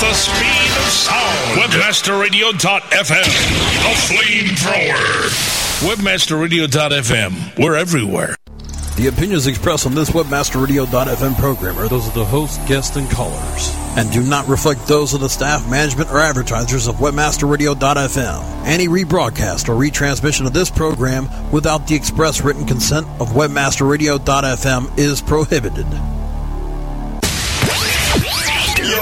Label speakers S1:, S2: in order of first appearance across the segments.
S1: the speed of sound. Webmasterradio.fm, the flamethrower. Webmasterradio.fm, we're everywhere.
S2: The opinions expressed on this WebmasterRadio.fm program are those of the host, guests, and callers, and do not reflect those of the staff, management, or advertisers of WebmasterRadio.fm. Any rebroadcast or retransmission of this program without the express written consent of WebmasterRadio.fm is prohibited.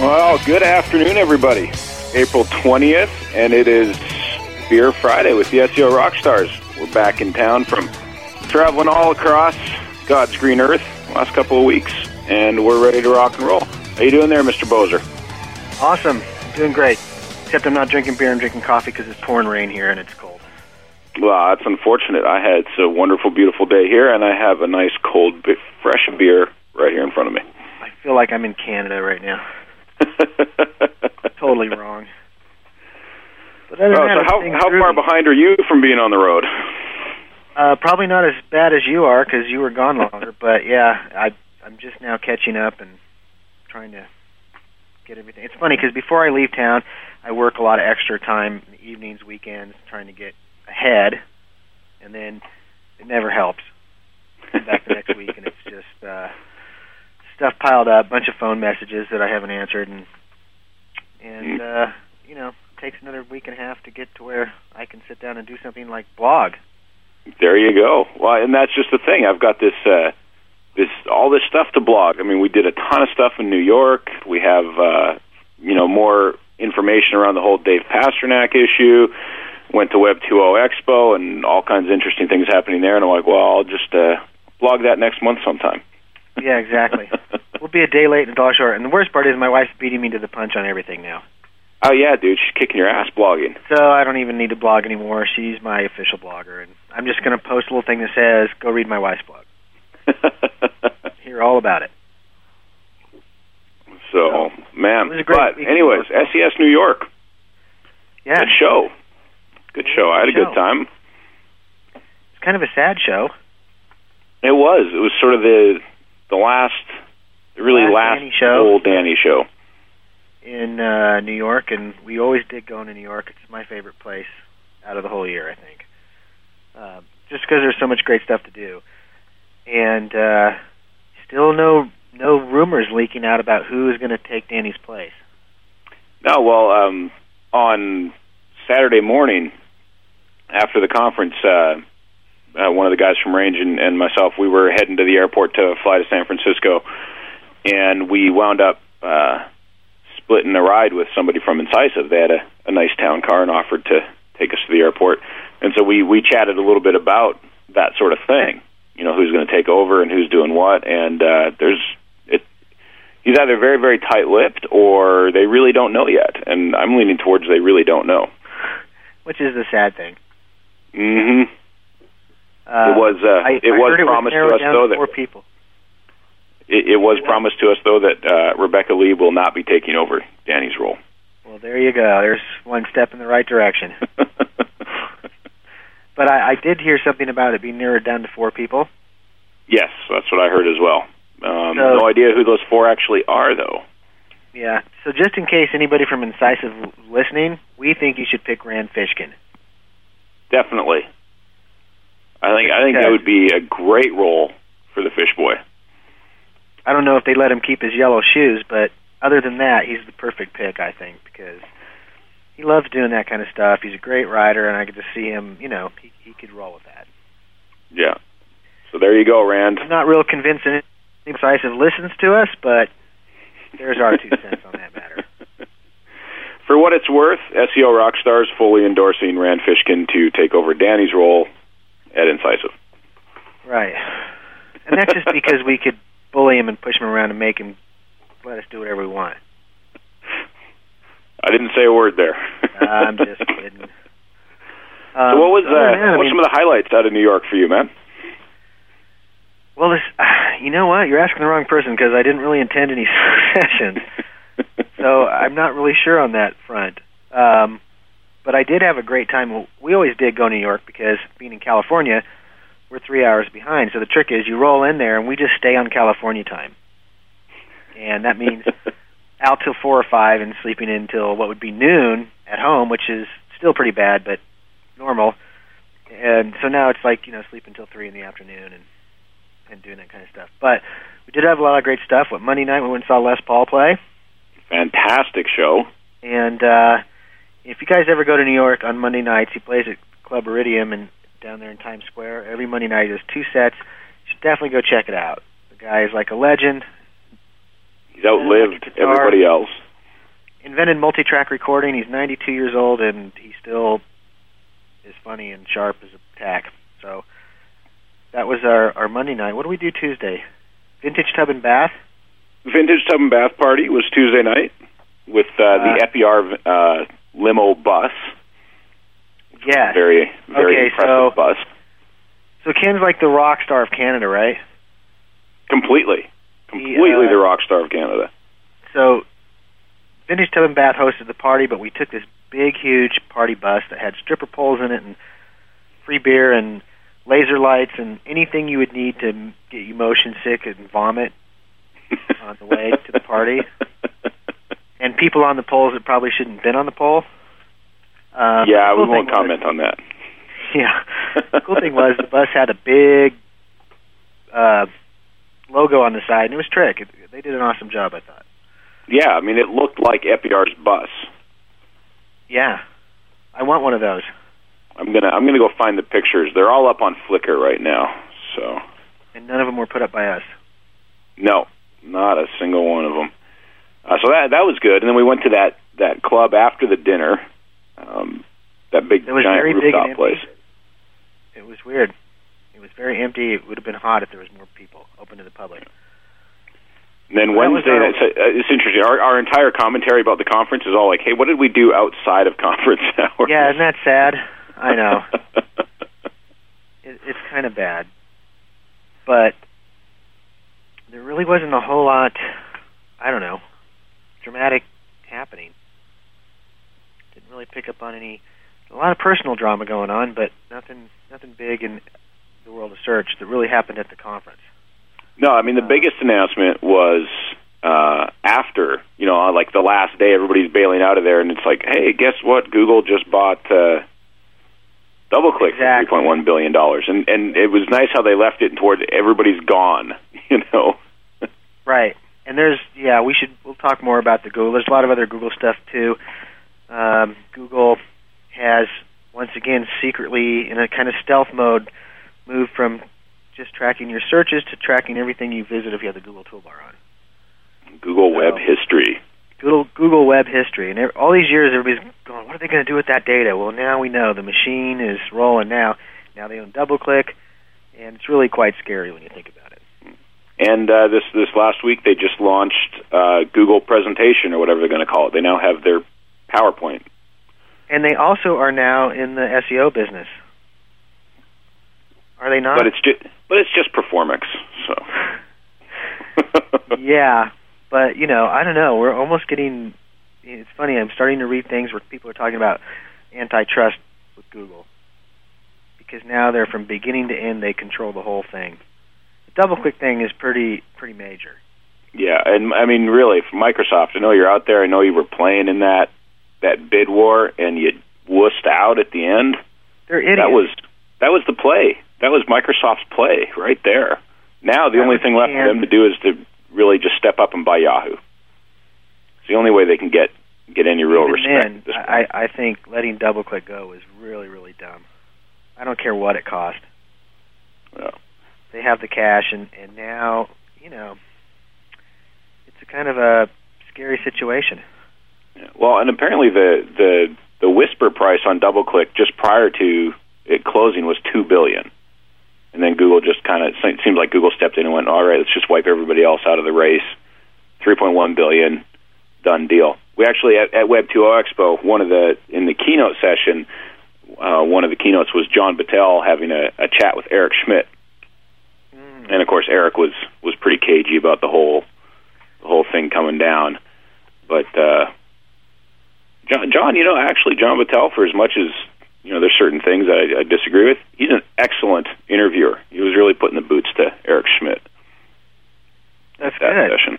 S3: Well, good afternoon, everybody. April 20th, and it is Beer Friday with the SEO Rockstars. We're back in town from traveling all across God's green earth last couple of weeks, and we're ready to rock and roll. How you doing there, Mr. Boser?
S4: Awesome. Doing great. Except I'm not drinking beer, I'm drinking coffee because it's pouring rain here and it's cold.
S3: Well, that's unfortunate. I had it's a wonderful, beautiful day here, and I have a nice, cold, fresh beer right here in front of me.
S4: I feel like I'm in Canada right now. totally wrong. But
S3: Oh, so how how far behind are you from being on the road?
S4: Uh, probably not as bad as you are because you were gone longer. But yeah, I I'm just now catching up and trying to get everything. It's funny because before I leave town, I work a lot of extra time, in the evenings, weekends, trying to get ahead, and then it never helps. Come back the next week and it's just uh, stuff piled up, bunch of phone messages that I haven't answered, and and uh, you know, it takes another week and a half to get to where I can sit down and do something like blog.
S3: There you go. Well, and that's just the thing. I've got this uh this all this stuff to blog. I mean, we did a ton of stuff in New York. We have uh you know more information around the whole Dave Pasternack issue. Went to Web 2.0 Expo and all kinds of interesting things happening there. And I'm like, well, I'll just uh blog that next month sometime.
S4: Yeah, exactly. we'll be a day late and a dollar short. And the worst part is my wife's beating me to the punch on everything now.
S3: Oh yeah, dude, she's kicking your ass blogging.
S4: So I don't even need to blog anymore. She's my official blogger, and I'm just going to post a little thing that says, "Go read my wife's blog." Hear all about it.
S3: so, man.
S4: It was a great
S3: But anyways, SES New York.
S4: Yeah,
S3: Good show. Good show. I had a good time.
S4: it's kind of a sad show.
S3: It was. It was sort of the the last, the really
S4: Last
S3: last,
S4: Danny show.
S3: old Danny show.
S4: in uh, New York, and we always did going to New York. It's my favorite place out of the whole year, I think. Uh, just because there's so much great stuff to do, and uh, still no no rumors leaking out about who is going to take Danny's place.
S3: No, well, um, on Saturday morning after the conference, uh, uh, one of the guys from Range and, and myself, we were heading to the airport to fly to San Francisco, and we wound up uh, splitting a ride with somebody from Incisive. They had a, a nice town car and offered to take us to the airport, and so we we chatted a little bit about that sort of thing. You know, who's going to take over and who's doing what, and uh, there's it. He's either very very tight-lipped or they really don't know yet, and I'm leaning towards they really don't know.
S4: which is the sad thing.
S3: hmm
S4: Uh,
S3: it was uh,
S4: I,
S3: it
S4: I
S3: was
S4: heard it
S3: promised
S4: narrowed
S3: to us
S4: down
S3: though
S4: to
S3: that
S4: four people.
S3: it, it was promised to us though that uh, Rebecca Lieb will not be taking over Danny's role.
S4: Well, there you go. There's one step in the right direction. But I, I did hear something about it being narrowed down to four people.
S3: yes, that's what I heard as well. Um,
S4: So-
S3: no idea who those four actually are though.
S4: Yeah. So just in case anybody from Incisive listening, we think you should pick Rand Fishkin.
S3: Definitely. I think I think that would be a great role for the Fish Boy.
S4: I don't know if they let him keep his yellow shoes, but other than that, he's the perfect pick, I think, because he loves doing that kind of stuff. He's a great rider, and I could just see him. You know, he he could roll with that.
S3: Yeah. So there you go, Rand.
S4: I'm not real convincing. any Incisive listens to us, but there's our two cents on that matter.
S3: For what it's worth, SEO Rockstars fully endorsing Rand Fishkin to take over Danny's role at Incisive.
S4: Right. And that's just because we could bully him and push him around and make him let us do whatever we want.
S3: I didn't say a word there.
S4: I'm just kidding.
S3: so what was
S4: Um,
S3: uh,
S4: other than that, I
S3: what's
S4: mean-
S3: some of the highlights out of New York for you, man?
S4: Well, this, you know what? You're asking the wrong person because I didn't really attend any sessions, so I'm not really sure on that front. Um, but I did have a great time. We always did go to New York because being in California, we're three hours behind. So the trick is you roll in there and we just stay on California time, and that means out till four or five and sleeping in till what would be noon at home, which is still pretty bad, but normal. And so now it's like you know sleep until three in the afternoon and and doing that kind of stuff. But we did have a lot of great stuff. What Monday night we went and saw Les Paul play,
S3: Fantastic show.
S4: and uh, if you guys ever go to New York on Monday nights, he plays at Club Iridium and down there in Times Square every Monday night. There's two sets. You should definitely go check it out. The guy is like a legend.
S3: He's outlived everybody else.
S4: Invented multi-track recording. He's 92 years old and he still is funny and sharp as a tack. So that was our our Monday night. What do we do Tuesday? Vintage Tub and Bath.
S3: Vintage Tub and Bath Party was Tuesday night with uh, the FER uh, limo bus.
S4: Yeah.
S3: Very, very
S4: Okay,
S3: impressive
S4: so-
S3: bus.
S4: So Ken's like the rock star of Canada, right?
S3: Completely, completely
S4: uh,
S3: the rock star of Canada.
S4: So Vintage Tub and Bath hosted the party, but we took this big, huge party bus that had stripper poles in it and free beer and laser lights and anything you would need to get you motion sick and vomit on the way to the party. And people on the polls that probably shouldn't have been on the poll. Um,
S3: yeah,
S4: the
S3: we won't
S4: thing was-
S3: comment on that.
S4: Yeah. The cool thing was the bus had a big uh, logo on the side, and it was trick. It, they did an awesome job, I thought.
S3: Yeah, I mean, it looked like FER's bus.
S4: Yeah, I want one of those.
S3: I'm gonna, I'm gonna go find the pictures. They're all up on Flickr right now. So,
S4: And none of them were put up by us.
S3: no, not a single one of them. Uh, so that that was good. And then we went to that that club after the dinner. Um, that big
S4: It was
S3: giant
S4: very big
S3: rooftop
S4: empty.
S3: place.
S4: It was weird. It was very empty. It would have been hot if there was more people open to the public.
S3: And then
S4: Well,
S3: Wednesday,
S4: our-
S3: so, uh, it's interesting. Our, our entire commentary about the conference is all like, "Hey, what did we do outside of conference hours?"
S4: Yeah, isn't that sad? I know. It, it's kind of bad. But there really wasn't a whole lot, I don't know, dramatic happening. Didn't really pick up on any, a lot of personal drama going on, but nothing, nothing big in the world of search that really happened at the conference.
S3: No, I mean the biggest announcement was uh, after you know, on, like the last day, everybody's bailing out of there, and it's like, hey, guess what? Google just bought uh, DoubleClick
S4: Exactly.
S3: for three point one billion dollars, and and it was nice how they left it towards everybody's gone. You know,
S4: Right. And there's yeah, we should we'll talk more about the Google. There's a lot of other Google stuff too. Um, Google has once again secretly in a kind of stealth mode moved from just tracking your searches to tracking everything you visit if you have the Google toolbar on.
S3: Google Web
S4: Oh.
S3: History.
S4: Google Google Web History, and all these years everybody's going, what are they going to do with that data? Well, now we know the machine is rolling now. Now they own DoubleClick, and it's really quite scary when you think about it.
S3: And uh, this this last week, they just launched uh, Google Presentation or whatever they're going to call it. They now have their PowerPoint.
S4: And they also are now in the SEO business. Are they not?
S3: But it's just but it's just Performics. So
S4: yeah, but you know, I don't know. We're almost getting. It's funny. I'm starting to read things where people are talking about antitrust with Google because now they're from beginning to end. They control the whole thing. The DoubleClick thing is pretty pretty major.
S3: Yeah, and I mean, really, for Microsoft, I know you're out there. I know you were playing in that that bid war, and you wussed out at the end.
S4: They're idiots.
S3: That was that was the play. That was Microsoft's play right there. Now the
S4: That
S3: only thing left for them to do is to really just step up and buy Yahoo. It's the only way they can get get any real
S4: Even
S3: respect.
S4: then,
S3: at this point.
S4: I, I think letting DoubleClick go is really really dumb. I don't care what it cost.
S3: Yeah.
S4: They have the cash, and and now you know it's a kind of a scary situation.
S3: Well, and apparently the the the whisper price on DoubleClick just prior to it closing was two billion, and then Google just kind of it seems like Google stepped in and went, all right, let's just wipe everybody else out of the race. 3.1 billion, done deal. We actually at, at Web 2.0 Expo, one of the in the keynote session, uh, one of the keynotes was John Battelle having a, a chat with Eric Schmidt. And of course Eric was was pretty cagey about the whole the whole thing coming down, but uh, John, John, you know, actually John Battelle, for as much as you know, there's certain things that I, I disagree with. He's an excellent interviewer. He was really putting the boots to Eric Schmidt.
S4: That's
S3: that
S4: good.
S3: Session.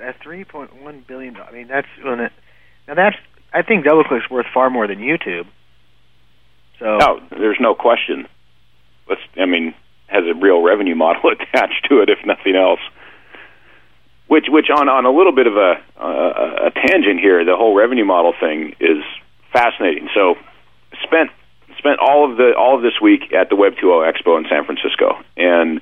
S4: At three point one billion. I mean, that's now that's. I think DoubleClick's worth far more than YouTube. So
S3: no, there's no question. Let's. I mean, has a real revenue model attached to it, if nothing else. Which, which on on a little bit of a uh, a tangent here, the whole revenue model thing is fascinating. So spent spent all of the all of this week at the Web 2.0 Expo in San Francisco, and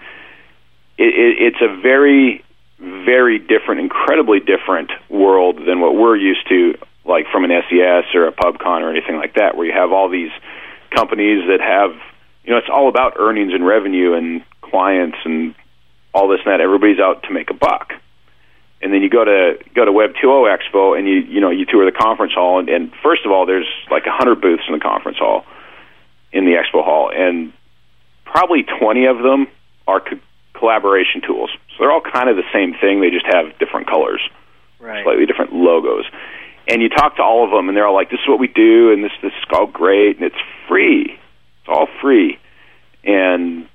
S3: it, it, it's a very very different, incredibly different world than what we're used to, like from an SES or a PubCon or anything like that, where you have all these companies that have, you know, it's all about earnings and revenue and clients and all this and that. Everybody's out to make a buck and then you go to go to Web 2.0 Expo, and you you know you tour the conference hall, and, and first of all, there's like a hundred booths in the conference hall, in the expo hall, and probably 20 of them are co- collaboration tools. So they're all kind of the same thing. They just have different colors,
S4: right.
S3: slightly different logos. And you talk to all of them, and they're all like, "This is what we do, and this this is all great, and it's free. It's all free." And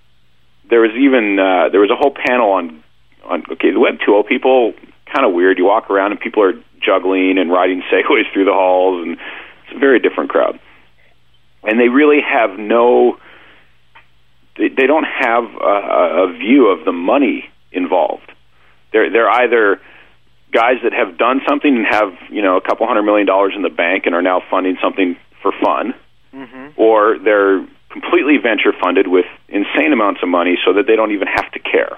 S3: there was even uh, there was a whole panel on on okay the Web 2.0 people kind of weird. You walk around and people are juggling and riding segways through the halls, and it's a very different crowd. And they really have no, they, they don't have a, a view of the money involved. They're they're either guys that have done something and have you know a couple hundred million dollars in the bank and are now funding something for fun,
S4: mm-hmm.
S3: or they're completely venture funded with insane amounts of money so that they don't even have to care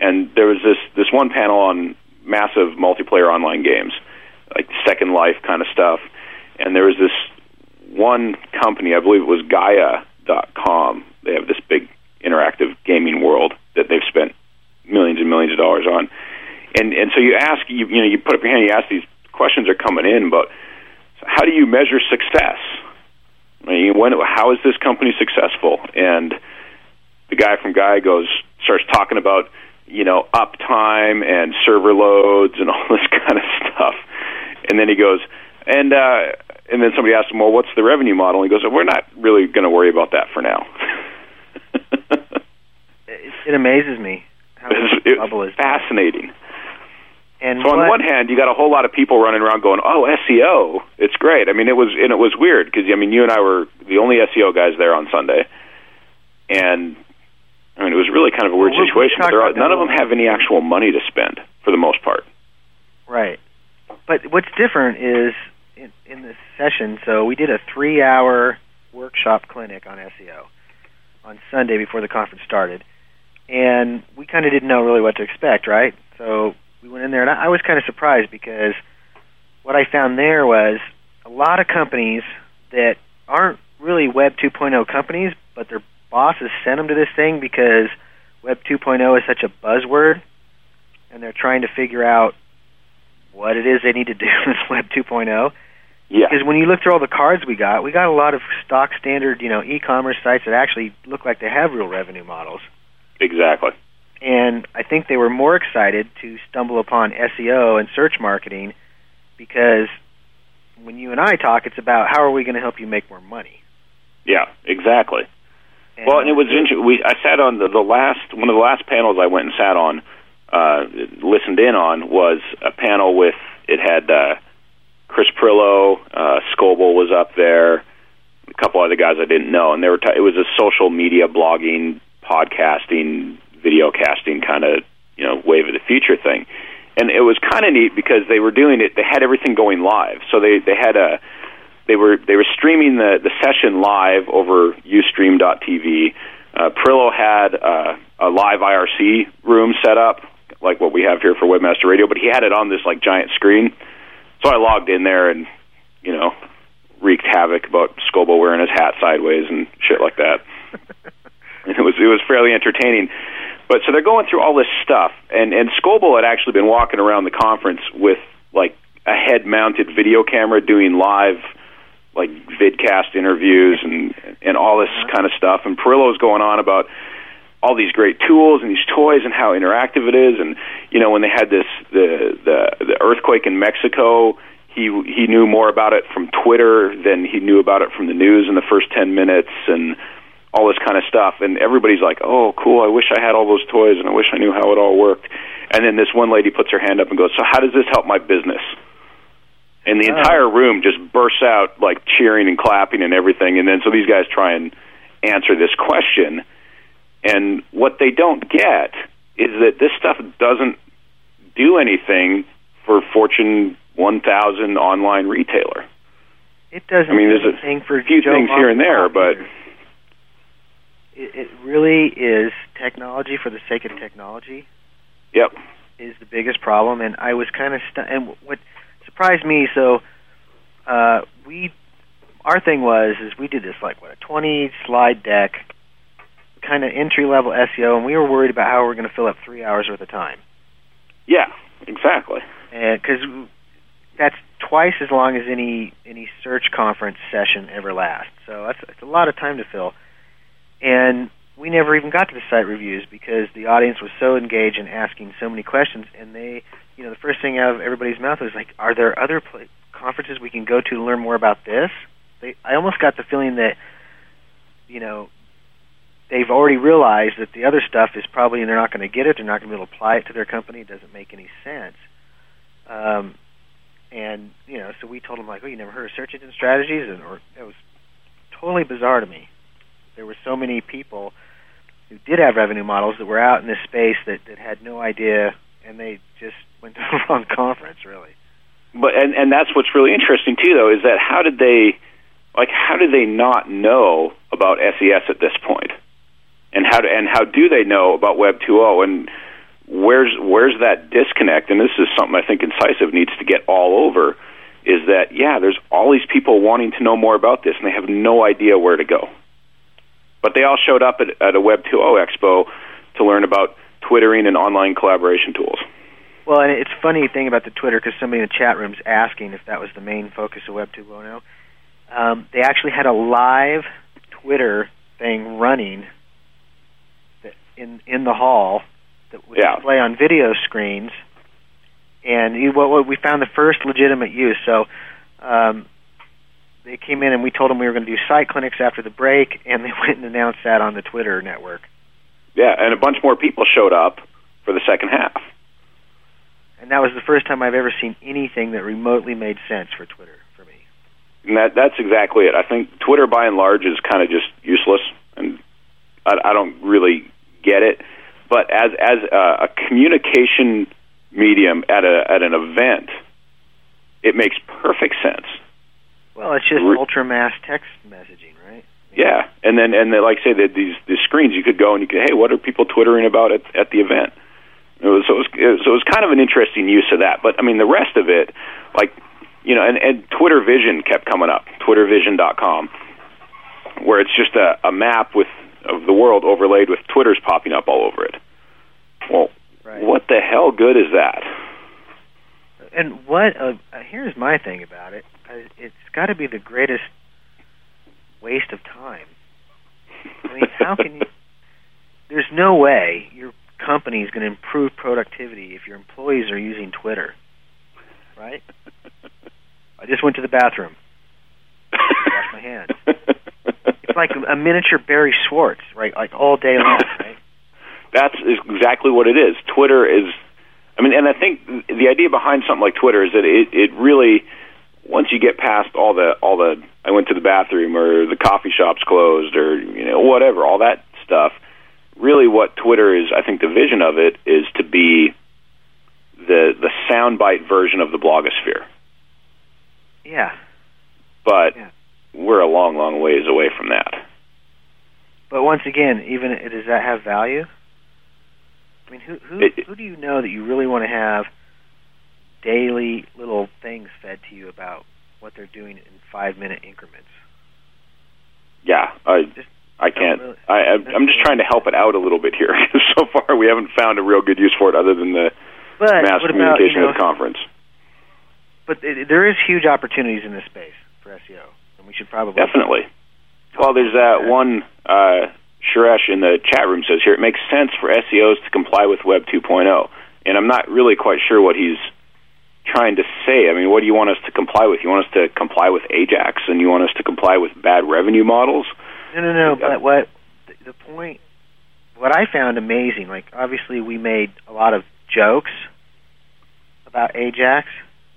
S3: and there was this this one panel on massive multiplayer online games, like Second Life kind of stuff, and there was this one company, I believe it was Gaia.com. They have this big interactive gaming world that they've spent millions and millions of dollars on, and and so you ask, you you know, you put up your hand, you ask these questions are coming in, but how do you measure success? I mean, when how is this company successful? And the guy from Guy goes starts talking about you know, uptime and server loads and all this kind of stuff. And then he goes, and uh, and then somebody asks him, well, what's the revenue model? And he goes, well, we're not really going to worry about that for now.
S4: it, it amazes me how
S3: it's,
S4: it's bubble is
S3: fascinating.
S4: And
S3: so
S4: what,
S3: on one hand, you got a whole lot of people running around going, "Oh, SEO, it's great." I mean, it was and it was weird because I mean, you and I were the only SEO guys there on Sunday, and I mean, it was really kind of a weird
S4: well,
S3: situation. None of them have any actual money to spend for the most part.
S4: Right. But what's different is in, in this session. So we did a three-hour workshop clinic on SEO on Sunday before the conference started, and we kind of didn't know really what to expect, right? So we went in there, and I, I was kind of surprised because what I found there was a lot of companies that aren't really Web 2.0 companies, but they're bosses sent them to this thing because Web 2.0 is such a buzzword, and they're trying to figure out what it is they need to do with Web 2.0.
S3: Yeah.
S4: Because when you look through all the cards we got, we got a lot of stock standard, you know, e-commerce sites that actually look like they have real revenue models.
S3: Exactly.
S4: And I think they were more excited to stumble upon SEO and search marketing because when you and I talk, it's about how are we going to help you make more money.
S3: Yeah, exactly. And well, and it was interesting. We I sat on the, the last one of the last panels I went and sat on, uh, listened in on was a panel with it had uh, Chris Pirillo, uh, Scoble was up there, a couple other guys I didn't know, and they were. T- it was a social media blogging, podcasting, video casting kind of you future thing, and it was kind of neat because they were doing it. They had everything going live, so they they had a they were they were streaming the the session live over UStream.tv. Uh, Pirillo had uh, a live IRC room set up, like what we have here for Webmaster Radio, but he had it on this like giant screen. So I logged in there and you know wreaked havoc about Scoble wearing his hat sideways and shit like that. and it was it was fairly entertaining. But so they're going through all this stuff, and and Scoble had actually been walking around the conference with like a head-mounted video camera doing live like vidcast interviews and and all this uh-huh. kind of stuff. And Pirillo's going on about all these great tools and these toys and how interactive it is. And you know, when they had this the the, the earthquake in Mexico, he he knew more about it from Twitter than he knew about it from the news in the first ten minutes and all this kind of stuff. And everybody's like, "Oh, cool! I wish I had all those toys, and I wish I knew how it all worked." And then this one lady puts her hand up and goes, "So how does this help my business?" And the
S4: Oh.
S3: entire room just bursts out like cheering and clapping and everything. And then so these guys try and answer this question. And what they don't get is that this stuff doesn't do anything for Fortune 1000 online retailer.
S4: It doesn't
S3: I mean, there's a
S4: for
S3: few
S4: Joe
S3: things here and there, but-.
S4: It, it really is technology for the sake of technology
S3: Yep.
S4: is the biggest problem. And I was kind of stu- and what surprised me. So uh, we our thing was is we did this like what a twenty slide deck, kind of entry level SEO, and we were worried about how we were going to fill up three hours worth of time.
S3: Yeah, exactly.
S4: and because that's twice as long as any any search conference session ever lasts. So that's it's a lot of time to fill, and we never even got to the site reviews because the audience was so engaged and asking so many questions, and they, you know, the first thing out of everybody's mouth was like, "Are there other pla conferences we can go to to learn more about this?" They, I almost got the feeling that, you know. They've already realized that the other stuff is probably and they're not going to get it. They're not going to be able to apply it to their company. It doesn't make any sense. Um, and you know, so we told them like, "Oh, you never heard of search engine strategies?" And or it was totally bizarre to me. There were so many people who did have revenue models that were out in this space that that had no idea, and they just went to the wrong conference, really.
S3: But and and that's what's really interesting too, though, is that how did they, like, how did they not know about SES at this point, and how do, and how do they know about Web 2.0, and where's where's that disconnect? And this is something I think Incisive needs to get all over. Is that yeah? There's all these people wanting to know more about this, and they have no idea where to go. But they all showed up at, at a Web 2.0 expo to learn about twittering and online collaboration tools.
S4: Well, and it's funny thing about the Twitter because somebody in the chat room is asking if that was the main focus of Web 2.0. Um, they actually had a live Twitter thing running that in in the hall that would
S3: Yeah.
S4: display on video screens, and you, what, what we found the first legitimate use. So. Um, they came in and we told them we were going to do site clinics after the break, and they went and announced that on the Twitter network.
S3: Yeah, and a bunch more people showed up for the second half.
S4: And that was the first time I've ever seen anything that remotely made sense for Twitter for me.
S3: And that that's exactly it. I think Twitter by and large is kind of just useless, and I, I don't really get it. But as as a, a communication medium at a at an event, it makes perfect sense.
S4: Well, it's just
S3: Re-
S4: ultra mass text messaging, right?
S3: Yeah, and then and then, like I say, that these these screens you could go and you could, hey, what are people twittering about at at the event? It was, so it was so it was kind of an interesting use of that. But I mean, the rest of it, like you know, and, and Twitter Vision kept coming up, TwitterVision.com, where it's just a, a map with of the world overlaid with Twitter's popping up all over it. Well,
S4: Right.
S3: what the hell good is that?
S4: And what? Uh, here's my thing about it. Uh, it's got to be the greatest waste of time. I mean, how can you? There's no way your company is going to improve productivity if your employees are using Twitter, right? I just went to the bathroom. Wash my hands. It's like a miniature Barry Schwartz, right? Like all day long, right?
S3: That's exactly what it is. Twitter is, I mean, and I think the idea behind something like Twitter is that it it really, once you get past all the all the I went to the bathroom or the coffee shop's closed or you know whatever all that stuff, really what Twitter is, I think the vision of it is to be the the soundbite version of the blogosphere.
S4: Yeah.
S3: But
S4: Yeah.
S3: we're a long, long ways away from that.
S4: But once again, even does that have value? I mean, who who
S3: It-
S4: who do you know that you really want to have daily little things fed to you about what they're doing in five minute increments?
S3: Yeah, I I can't.
S4: really?
S3: I, I'm just trying to help it out a little bit here. so far, we haven't found a real good use for it other than the
S4: But
S3: mass
S4: about,
S3: communication
S4: you
S3: of
S4: know,
S3: the conference.
S4: but it, there is huge opportunities in this space for SEO, and we should probably
S3: Definitely. Well, there's that one. Uh, Suresh in the chat room says here it makes sense for SEOs to comply with Web 2.0, and I'm not really quite sure what he's trying to say. I mean, what do you want us to comply with? You want us to comply with Ajax, and you want us to comply with bad revenue models?
S4: No, no, no. But what the point? What I found amazing, like obviously we made a lot of jokes about Ajax.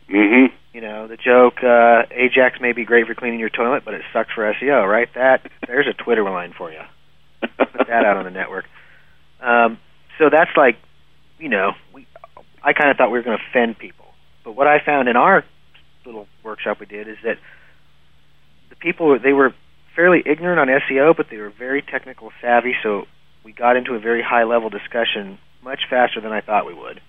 S3: Mm-hmm.
S4: You know, the joke uh, Ajax may be great for cleaning your toilet, but it sucks for SEO, right? That there's a Twitter line for you. Put that out on the network. Um, so that's like, you know, we. I kind of thought we were going to offend people, but what I found in our little workshop we did is that the people they were fairly ignorant on SEO, but they were very technical savvy. So we got into a very high level discussion much faster than I thought we would.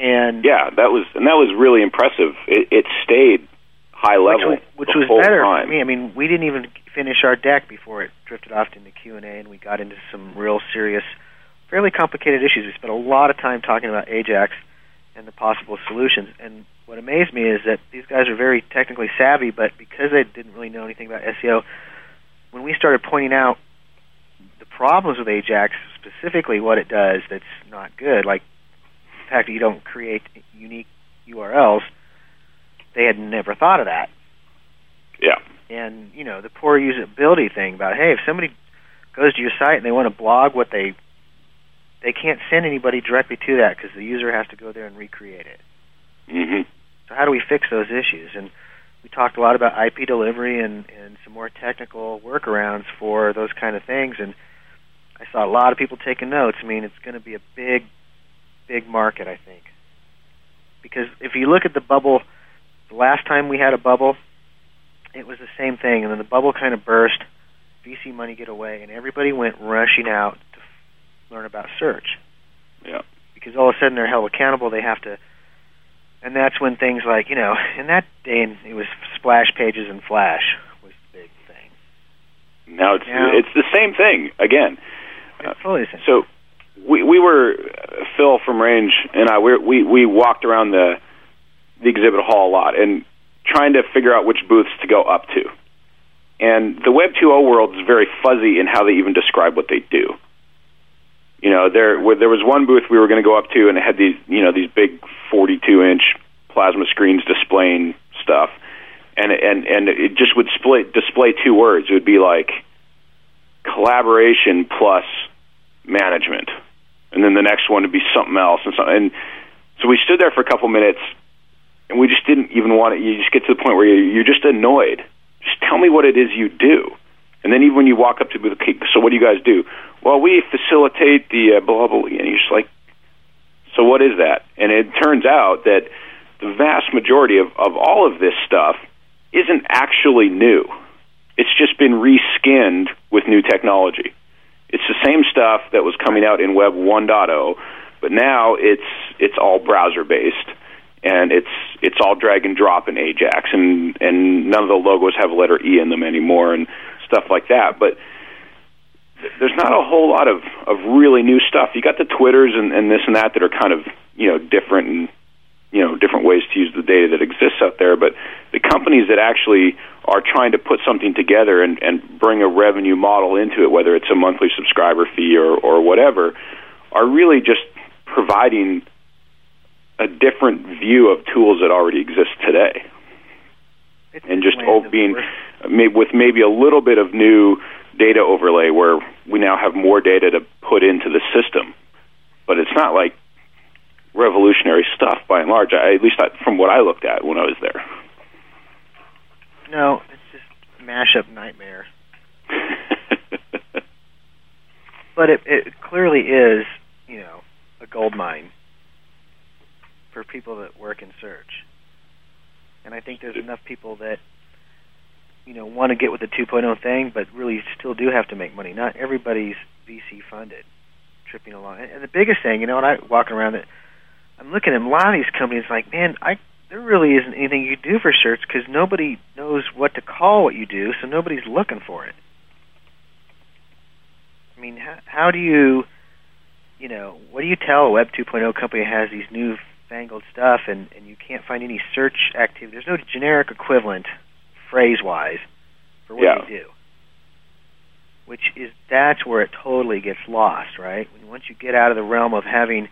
S4: And
S3: Yeah, that was and that was really impressive. It, it stayed high level
S4: which was, which was better
S3: time.
S4: for me. I mean, we didn't even finish our deck before it drifted off into Q and A, and we got into some real serious, fairly complicated issues. We spent a lot of time talking about Ajax and the possible solutions. And what amazed me is that these guys are very technically savvy, but because they didn't really know anything about SEO, when we started pointing out the problems with Ajax, specifically what it does that's not good, like the fact that you don't create unique URLs, they had never thought of that
S3: Yeah.
S4: and you know the poor usability thing about hey if somebody goes to your site and they want to blog what they they can't send anybody directly to that because the user has to go there and recreate it.
S3: Hmm
S4: so how do we fix those issues? And we talked a lot about IP delivery and and some more technical workarounds for those kind of things and I saw a lot of people taking notes. I mean it's going to be a big big market I think. Because if you look at the bubble the last time we had a bubble it was the same thing, and then the bubble kind of burst. VC money get away, and everybody went rushing out learn about search.
S3: Yeah.
S4: Because all of a sudden they're held accountable. They have to, and that's when things like you know, in that day it was splash pages and Flash was the big thing.
S3: Now it's
S4: Yeah.
S3: it's the same thing again.
S4: It's totally the same.
S3: So we we were uh, Phil from Range and I we we we walked around the the exhibit hall a lot and trying to figure out which booths to go up to. And the Web 2.0 world is very fuzzy in how they even describe what they do. You know, there where there was one booth we were going to go up to, and it had these you know these big 42 inch plasma screens displaying stuff, and and and it just would display display two words. It would be like collaboration plus management, and then the next one would be something else, and so and so we stood there for a couple minutes, and we just didn't even want to. You just get to the point where you, you're just annoyed. Just tell me what it is you do, and then even when you walk up to the okay, so what do you guys do? Well, we facilitate the uh, blah blah, and you're just like, so what is that? And it turns out that the vast majority of, of all of this stuff isn't actually new. It's just been reskinned with new technology. It's the same stuff that was coming out in Web 1.0, but now it's it's all browser based, and it's it's all drag and drop in Ajax, and and none of the logos have a letter E in them anymore, and stuff like that. But there's not a whole lot of of really new stuff. You got the Twitters and, and this and that that are kind of you know different and you know different ways to use the data that exists out there. But the companies that actually are trying to put something together and, and bring a revenue model into it, whether it's a monthly subscriber fee or, or whatever, are really just providing a different view of tools that already exist today
S4: It's
S3: and just oh, being with maybe a little bit of new data overlay where we now have more data to put into the system. But it's not like revolutionary stuff by and large. I, at least I, from what I looked at when I was there.
S4: No, it's just mashup nightmare. But it, it clearly is, you know, a gold mine for people that work in search. And I think there's enough people that, you know, want to get with the 2.0 thing, but really still do have to make money. Not everybody's VC funded, tripping along. And, and the biggest thing, you know, when I walking around it, I'm looking at a lot of these companies like, man, I there really isn't anything you do for search because nobody knows what to call what you do, so nobody's looking for it. I mean, how, how do you, you know, what do you tell a Web 2.0 company has these new fangled stuff and, and you can't find any search activity? There's no generic equivalent, phrase wise, for what
S3: Yeah.
S4: they do. Which is that's where it totally gets lost, right? When once you get out of the realm of having,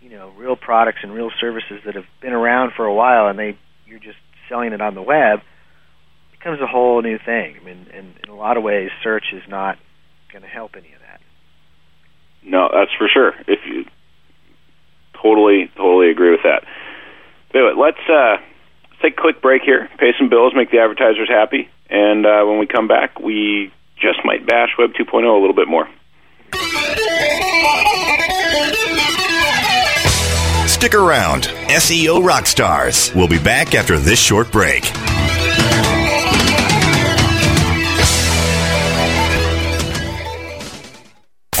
S4: you know, real products and real services that have been around for a while, and they you're just selling it on the web, it becomes a whole new thing. I mean, and in a lot of ways, search is not going to help any of that.
S3: No, that's for sure. If you totally, totally agree with that. Anyway, let's uh, let's take a quick break here, pay some bills, make the advertisers happy, and uh, when we come back, we just might bash Web 2.0 a little bit more.
S5: Stick around. SEO Rockstars. We'll be back after this short break.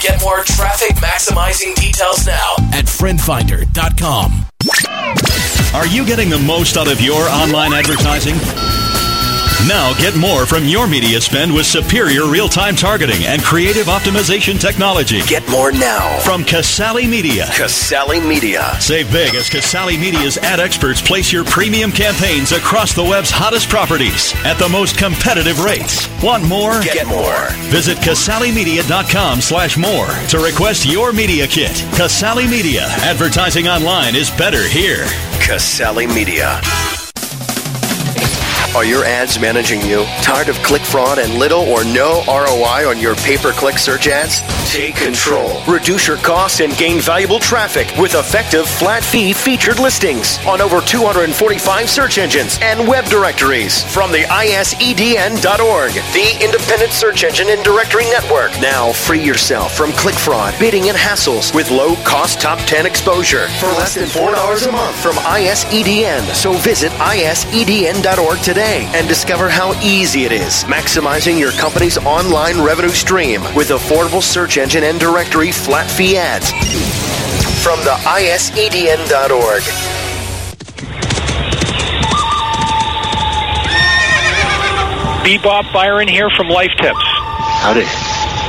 S6: Get more traffic maximizing details now at friendfinder.com.
S7: Are you getting the most out of your online advertising? Now get more from your media spend with superior real-time targeting and creative optimization technology.
S5: Get more now
S7: From Casale Media.
S5: Casale Media.
S7: Save big as Casale Media's ad experts place your premium campaigns across the web's hottest properties at the most competitive rates. Want more?
S5: Get more.
S7: Visit CasaleMedia.com slash more to request your media kit. Casale Media. Advertising online is better here.
S5: Casale Media. Are your ads managing you? Tired of click fraud and little or no ROI on your pay per click search ads? Take control. Reduce your costs and gain valuable traffic with effective flat fee featured listings on over 245 search engines and web directories from the ISEDN.org, the independent search engine and directory network. Now free yourself from click fraud, bidding, and hassles with low cost top 10 exposure for less than $4 a month from ISEDN. So visit ISEDN.org today and discover how easy it is maximizing your company's online revenue stream with affordable search engine and directory flat fee ads. From the ISEDN.org.
S8: Bebop Byron here from Life Tips.
S9: Howdy.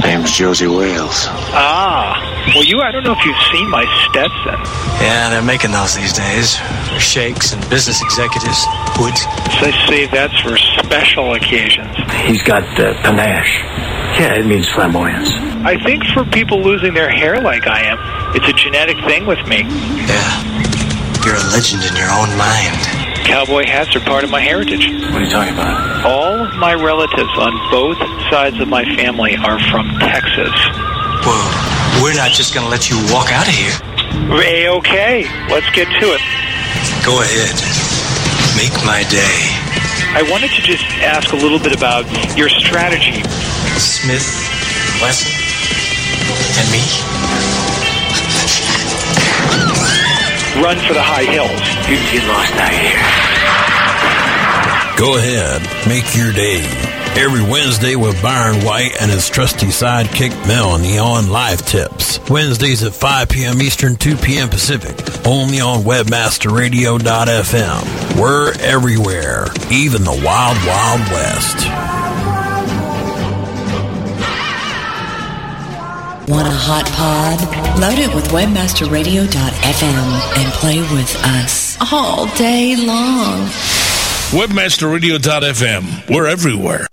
S9: Name's Josie Wales.
S8: Ah, well, you, I don't know if you've seen my Stetson.
S9: Yeah, they're making those these days. For sheikhs and business executives. Would.
S8: They say that's for special occasions.
S9: He's got uh, panache. Yeah, it means flamboyance.
S8: I think for people losing their hair like I am, it's a genetic thing with me.
S9: Yeah. You're a legend in your own mind.
S8: Cowboy hats are part of my heritage.
S9: What are you talking about?
S8: All of my relatives on both sides of my family are from Texas.
S9: Well, we're not just going to let you walk out of here.
S8: A-okay, let's get to it.
S9: Go ahead. Make my day.
S8: I wanted to just ask a little bit about your strategy.
S9: Smith, Wesson, and me.
S8: Run for the high hills.
S9: You get lost out here.
S2: Go ahead, make your day. Every Wednesday with Byron White and his trusty sidekick Melanie on Life Tips. Wednesdays at 5 p.m. Eastern, 2 p.m. Pacific. Only on WebmasterRadio.fm. We're everywhere, even the Wild Wild West.
S10: Want a hot pod? Load it with webmasterradio.fm and play with us all day long.
S1: Webmasterradio.fm. We're everywhere.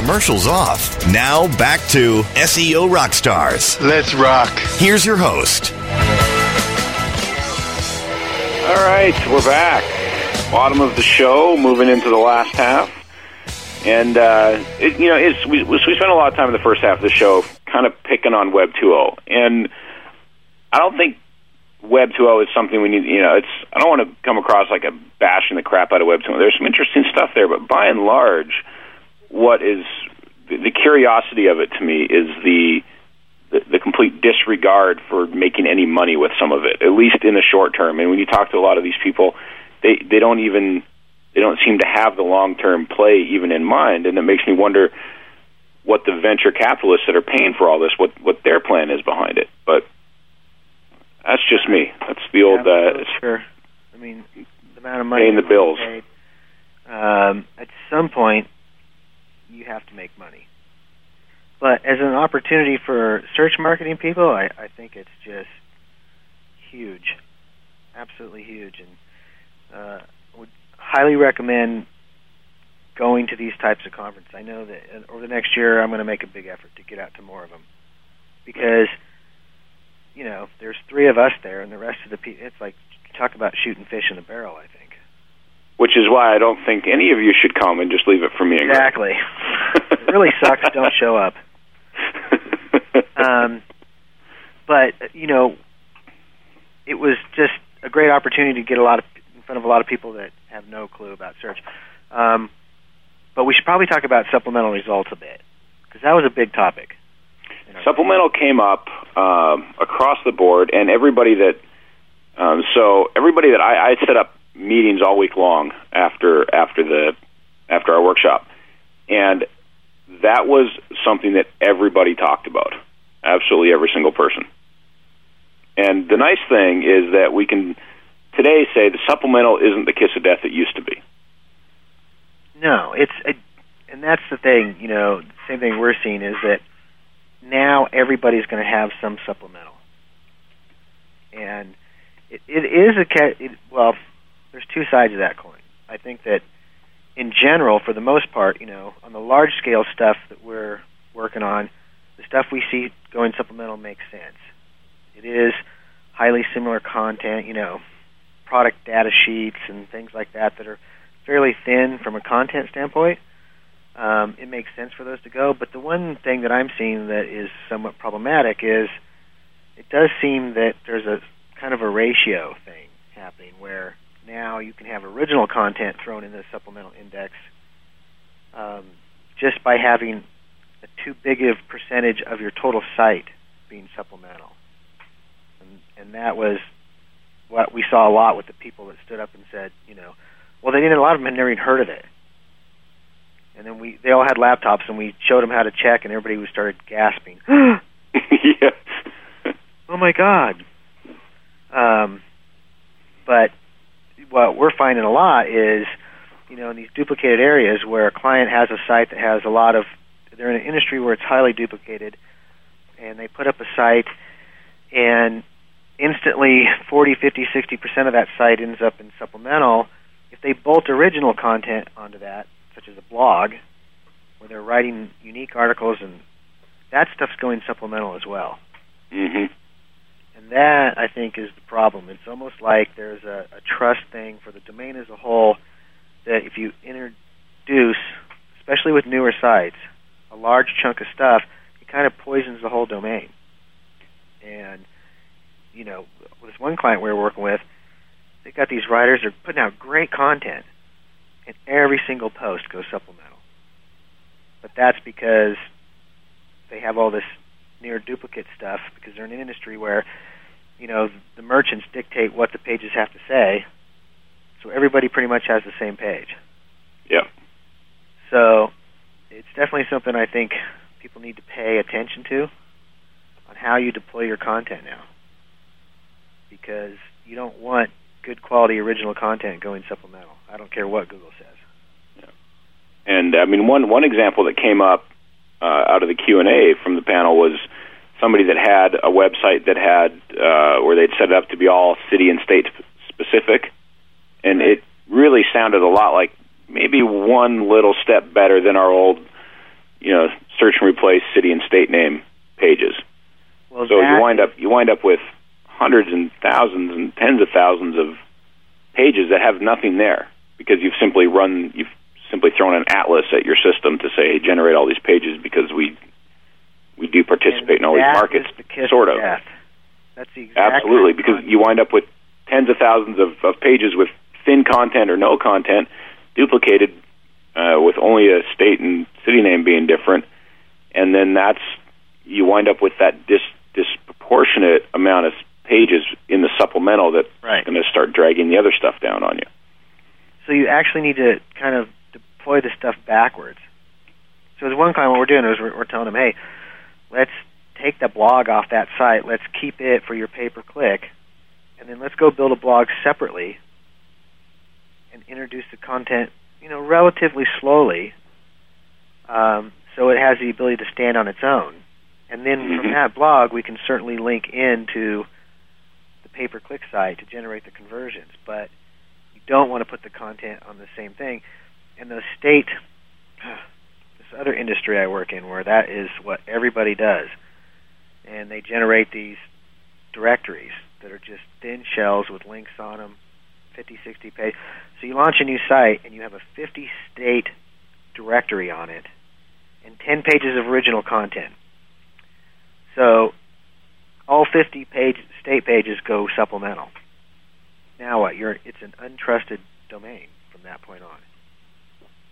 S5: Commercials off. Now back to SEO Rockstars.
S9: Let's rock.
S5: Here's your host.
S3: All right, we're back. Bottom of the show, moving into the last half. And uh, it, you know, it's, we we spent a lot of time in the first half of the show kind of picking on Web 2.0, and I don't think Web 2.0 is something we need. You know, it's I don't want to come across like a bashing the crap out of Web 2.0. There's some interesting stuff there, but by and large, what is the, curiosity of it to me is the, the the complete disregard for making any money with some of it, at least in the short term. And when you talk to a lot of these people, they they don't even they don't seem to have the long term play even in mind, and it makes me wonder what the venture capitalists that are paying for all this what what their plan is behind it. But that's just me. That's the old.
S4: Yeah,
S3: uh,
S4: sure. I mean, the amount of money
S3: Paying the bills.
S4: Paid, um, at some point, you have to make money. But as an opportunity for search marketing people, I, I think it's just huge, absolutely huge, and uh, would highly recommend going to these types of conferences. I know that uh, over the next year, I'm going to make a big effort to get out to more of them because you know there's three of us there, and the rest of the people. It's like talk about shooting fish in a barrel. I think
S3: which is why I don't think any of you should come and just leave it for me.
S4: Exactly. Really sucks. Don't show up. Um, but you know, it was just a great opportunity to get a lot of in front of a lot of people that have no clue about search. Um, but we should probably talk about supplemental results a bit because that was a big topic.
S3: Supplemental came up um, across the board, and everybody that um, so everybody that I, I set up meetings all week long after after the after our workshop, and that was something that everybody talked about. Absolutely every single person. And the nice thing is that we can today say the supplemental isn't the kiss of death it used to be.
S4: No, it's a, and that's the thing. You know, the same thing we're seeing is that now everybody's going to have some supplemental, and it, it is a it, well. There's two sides of that coin. I think that in general, for the most part, you know, on the large scale stuff that we're working on, the stuff we see going supplemental makes sense. It is highly similar content, you know, product data sheets and things like that that are fairly thin from a content standpoint. Um, it makes sense for those to go. But the one thing that I'm seeing that is somewhat problematic is it does seem that there's a kind of a ratio thing happening where now you can have original content thrown in the supplemental index um, just by having a too big of percentage of your total site being supplemental. And, and that was what we saw a lot with the people that stood up and said, you know, well, they didn't. A lot of them had never even heard of it. And then we, they all had laptops, and we showed them how to check, and everybody was started gasping.
S3: yeah.
S4: oh my god. Um, but what we're finding a lot is, you know, in these duplicated areas where a client has a site that has a lot of, they're in an industry where it's highly duplicated, and they put up a site, and instantly 40, 50, 60 percent of that site ends up in supplemental. If they bolt original content onto that, such as a blog, where they're writing unique articles, and that stuff's going supplemental as well.
S3: Mm-hmm.
S4: And that, I think, is the problem. It's almost like there's a, a trust thing for the domain as a whole that if you introduce, especially with newer sites, a large chunk of stuff, it kind of poisons the whole domain. And, you know, this one client we were working with, they've got these writers, they're putting out great content, and every single post goes supplemental. But that's because they have all this near duplicate stuff because they're in an industry where you know the merchants dictate what the pages have to say. So everybody pretty much has the same page.
S3: Yeah.
S4: so it's definitely something i think people need to pay attention to on how you deploy your content now. Because you don't want good quality original content going supplemental. I don't care what google says.
S3: And I mean, one one example that came up uh, out of the Q and A from the panel was somebody that had a website that had uh, where they'd set it up to be all city and state specific, and it really sounded a lot like maybe one little step better than our old, you know, search and replace city and state name pages.
S4: well
S3: so you wind up you wind up with hundreds and thousands and tens of thousands of pages that have nothing there because you've simply run you've simply thrown an atlas at your system to say hey, generate all these pages because we we do participate in all these markets,
S4: the kiss
S3: sort of.
S4: death. That's the exact
S3: Absolutely, because you wind up with tens of thousands of, of pages with thin content or no content, duplicated uh, with only a state and city name being different, and then that's you wind up with that dis, disproportionate amount of pages in the supplemental that's
S4: Right.
S3: going to start dragging the other stuff down on you.
S4: So you actually need to kind of deploy the stuff backwards. So as one client, what we're doing is we're, we're telling them, hey, let's take the blog off that site. Let's keep it for your pay-per-click, and then let's go build a blog separately and introduce the content, you know, relatively slowly, um, so it has the ability to stand on its own. And then from
S3: Mhm.
S4: that blog, we can certainly link into the pay-per-click site to generate the conversions. But you don't want to put the content on the same thing. And the state, other industry I work in, where that is what everybody does, and they generate these directories that are just thin shells with links on them, 50, 60 page. So you launch a new site and you have a 50 state directory on it and 10 pages of original content. So all 50 page state pages go supplemental. Now what? You're it's an untrusted domain from that point on.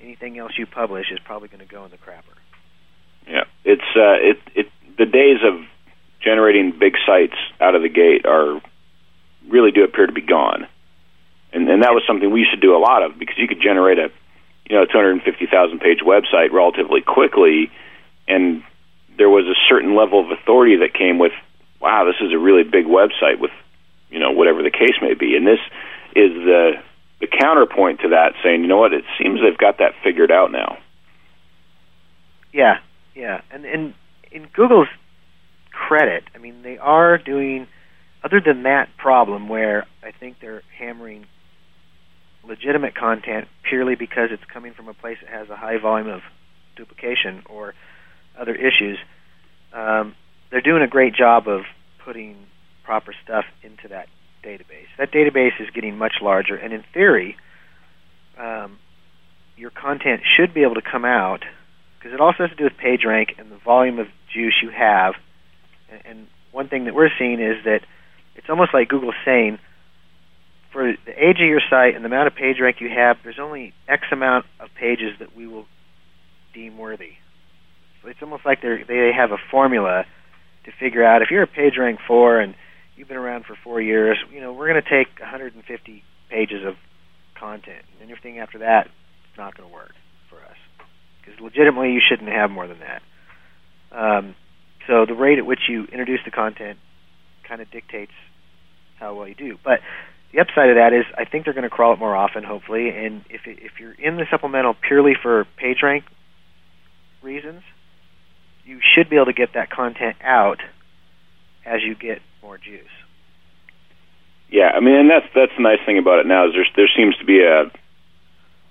S4: Anything else you publish is probably going to go in the crapper.
S3: Yeah, it's uh, it it the days of generating big sites out of the gate are really do appear to be gone, and and that was something we used to do a lot of because you could generate a you know 250,000 page website relatively quickly, and there was a certain level of authority that came with wow this is a really big website with you know whatever the case may be, and this is the the counterpoint to that saying you know what it seems they've got that figured out now.
S4: Yeah, yeah, and and in Google's credit, I mean they are doing. Other than that problem, where I think they're hammering legitimate content purely because it's coming from a place that has a high volume of duplication or other issues, um, they're doing a great job of putting proper stuff into that database. That database is getting much larger, and in theory, um, your content should be able to come out because it also has to do with page rank and the volume of juice you have. And, and one thing that we're seeing is that it's almost like Google saying, for the age of your site and the amount of page rank you have, there's only X amount of pages that we will deem worthy. So it's almost like they they have a formula to figure out if you're a page rank four and you've been around for four years, you know, we're going to take 150 pages of content, and after that, it's not going to work for us because legitimately you shouldn't have more than that. Um, so the rate at which you introduce the content kind of dictates how well you do. But the upside of that is I think they're going to crawl it more often, hopefully. And if if you're in the supplemental purely for page rank reasons, you should be able to get that content out as you get more juice.
S3: Yeah, I mean, and that's that's the nice thing about it now is there's there seems to be a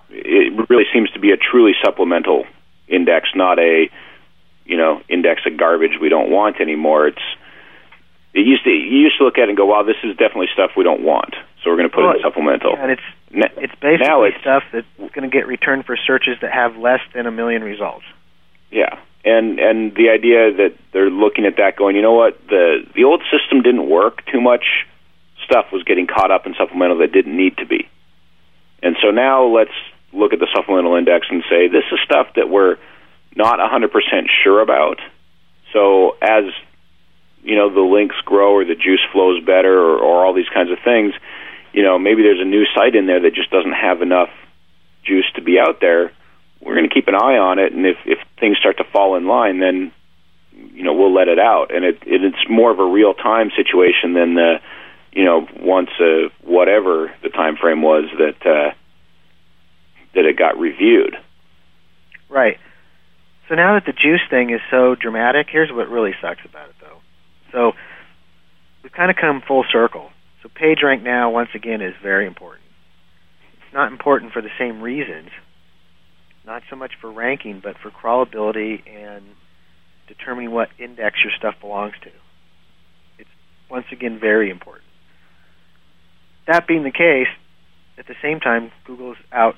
S3: it really seems to be a truly supplemental index, not a you know index of garbage we don't want anymore. It's it used to you used to look at it and go, wow, this is definitely stuff we don't want, so we're going to put it in supplemental.
S4: Yeah, and it's
S3: Na-
S4: it's basically
S3: now it's
S4: stuff that's going to get returned for searches that have less than a million results.
S3: Yeah, and and the idea that they're looking at that, going, you know what, the the old system didn't work. Too much stuff was getting caught up in supplemental that didn't need to be, and so now let's look at the supplemental index and say this is stuff that we're not 100% sure about. So as you know, the links grow or the juice flows better or, or all these kinds of things, you know, maybe there's a new site in there that just doesn't have enough juice to be out there we're going to keep an eye on it, and if if things start to fall in line, then you know we'll let it out, and it, it it's more of a real time situation than the you know once uh, whatever the time frame was that uh, that it got reviewed.
S4: Right. So now that the juice thing is so dramatic, here's what really sucks about it, though. So we've kind of come full circle. So page rank now, once again, is very important. It's not important for the same reasons, not so much for ranking, but for crawlability and determining what index your stuff belongs to. It's once again very important. That being the case, at the same time, Google's out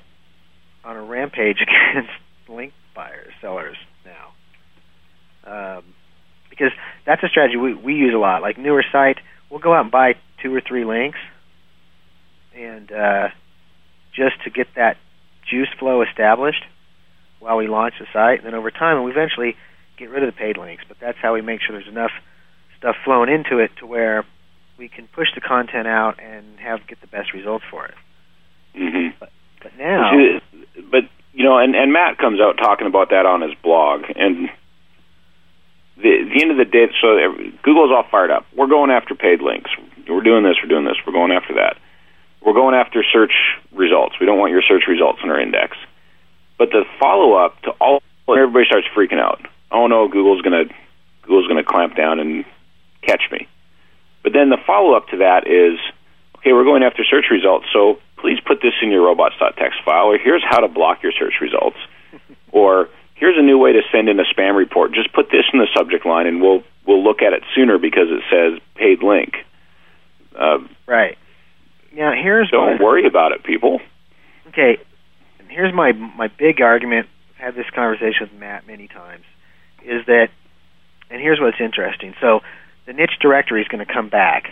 S4: on a rampage against link buyers, sellers now. Um, because that's a strategy we, we use a lot. Like newer site, we'll go out and buy two or three links, and uh, just to get that juice flow established while we launch the site. And then over time, and we eventually get rid of the paid links. But that's how we make sure there's enough stuff flowing into it to where we can push the content out and have get the best results for it.
S3: Mm-hmm.
S4: But, but now,
S3: but you know, and and Matt comes out talking about that on his blog, and the the end of the day, so Google's all fired up. We're going after paid links. We're doing this. We're doing this. We're going after that. We're going after search results. We don't want your search results in our index. But the follow up to all everybody starts freaking out. Oh no, Google's gonna Google's gonna clamp down and catch me. But then the follow up to that is, okay, we're going after search results, so please put this in your robots.txt file, or here's how to block your search results, or here's a new way to send in a spam report. Just put this in the subject line, and we'll we'll look at it sooner because it says paid link. Uh,
S4: right. Now here's
S3: don't worry about it, people.
S4: Okay, here's my my big argument. I've had this conversation with Matt many times. Is that, and here's what's interesting. So the niche directory is going to come back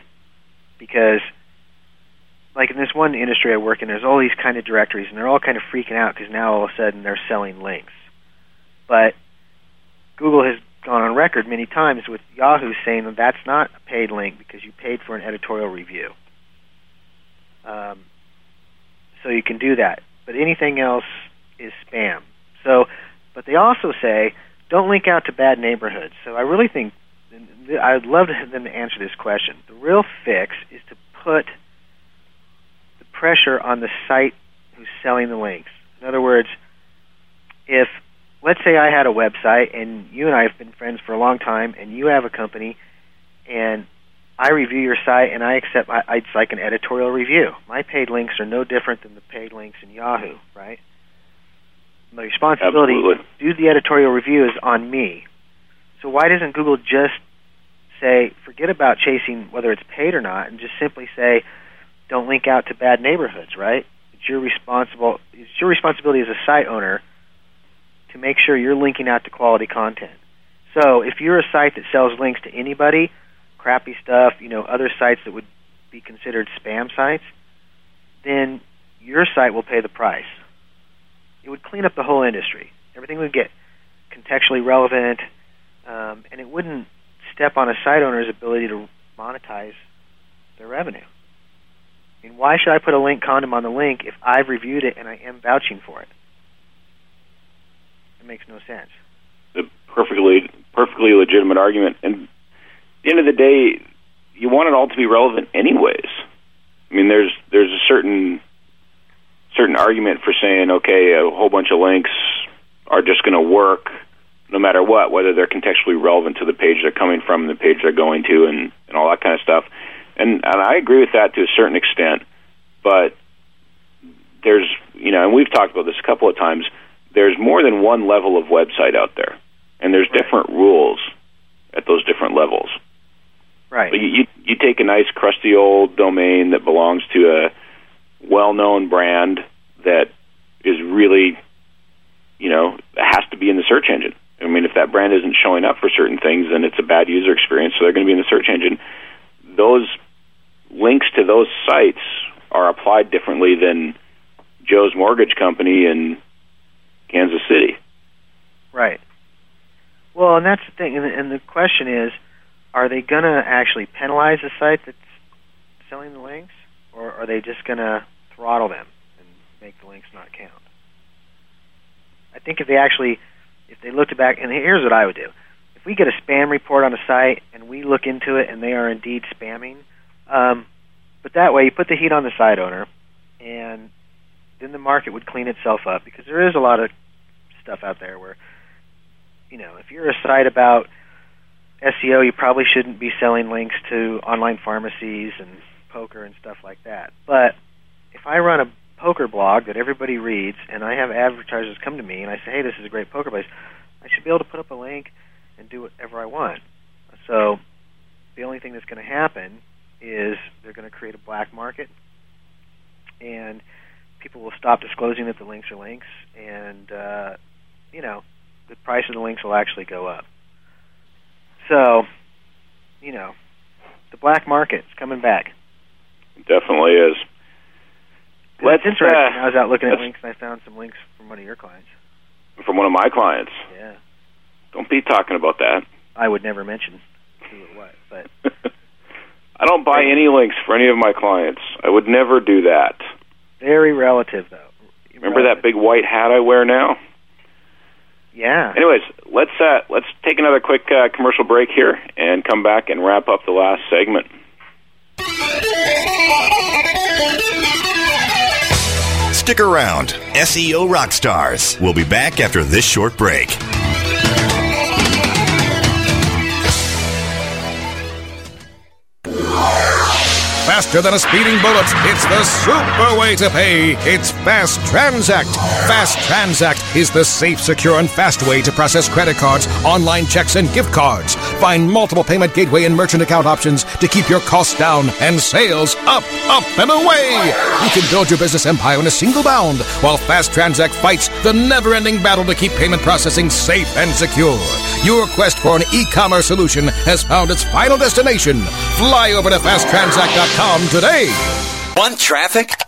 S4: because like in this one industry I work in, there's all these kind of directories, and they're all kind of freaking out because now all of a sudden they're selling links. But Google has gone on record many times with Yahoo saying that that's not a paid link because you paid for an editorial review. Um, so you can do that, but anything else is spam. So, but they also say don't link out to bad neighborhoods. So I really think I'd love to have them to answer this question. The real fix is to put the pressure on the site who's selling the links. In other words, if let's say I had a website and you and I have been friends for a long time, and you have a company, and I review your site and I accept I, it's like an editorial review. My paid links are no different than the paid links in Yahoo, right? The responsibility
S3: Absolutely.
S4: to do the editorial review is on me. So why doesn't Google just say forget about chasing whether it's paid or not and just simply say don't link out to bad neighborhoods, right? It's your responsible it's your responsibility as a site owner to make sure you're linking out to quality content. So if you're a site that sells links to anybody, crappy stuff, you know, other sites that would be considered spam sites, then your site will pay the price. It would clean up the whole industry. Everything would get contextually relevant, um, and it wouldn't step on a site owner's ability to monetize their revenue. I mean, why should I put a link condom on the link if I've reviewed it and I am vouching for it? It makes no sense.
S3: A perfectly perfectly legitimate argument, and the end of the day, you want it all to be relevant anyways. I mean, there's there's a certain certain argument for saying, okay, a whole bunch of links are just going to work no matter what, whether they're contextually relevant to the page they're coming from, the page they're going to, and and all that kind of stuff. And and I agree with that to a certain extent, but there's you know, and we've talked about this a couple of times. There's more than one level of website out there, and there's different rules at those different levels.
S4: Right.
S3: But you, you you take a nice crusty old domain that belongs to a well-known brand that is really, you know, has to be in the search engine. I mean, if that brand isn't showing up for certain things, then it's a bad user experience. So they're going to be in the search engine. Those links to those sites are applied differently than Joe's Mortgage Company in Kansas City.
S4: Right. Well, and that's the thing. And the, and the question is, are they going to actually penalize the site that's selling the links, or are they just going to throttle them and make the links not count? I think if they actually, if they looked back, and here's what I would do: if we get a spam report on a site and we look into it and they are indeed spamming, um, but that way you put the heat on the site owner, and then the market would clean itself up because there is a lot of stuff out there where, you know, if you're a site about SEO, you probably shouldn't be selling links to online pharmacies and poker and stuff like that. But if I run a poker blog that everybody reads and I have advertisers come to me and I say, hey, this is a great poker place, I should be able to put up a link and do whatever I want. So the only thing that's going to happen is they're going to create a black market and people will stop disclosing that the links are links, and uh, you know, the price of the links will actually go up. So, you know, the black market is coming back.
S3: Definitely is.
S4: Let's, interesting.
S3: uh,
S4: I was out looking at links, and I found some links from one of your clients.
S3: From one of my clients.
S4: Yeah,
S3: Don't be talking about that.
S4: I would never mention who or what, but
S3: I don't buy any links for any of my clients. I would never do that.
S4: very relative, though.
S3: Remember that big white hat I wear now?
S4: Yeah.
S3: Anyways, let's uh, let's take another quick uh, commercial break here and come back and wrap up the last segment.
S5: Stick around. SEO Rockstars. We'll be back after this short break.
S11: Faster than a speeding bullet. It's the super way to pay. It's Fast Transact. Fast Transact is the safe, secure, and fast way to process credit cards, online checks, and gift cards. Find multiple payment gateway and merchant account options to keep your costs down and sales up, up, and away. You can build your business empire in a single bound while Fast Transact fights the never ending battle to keep payment processing safe and secure. Your quest for an e commerce solution has found its final destination. Fly over to fasttransact.com today.
S12: Want traffic?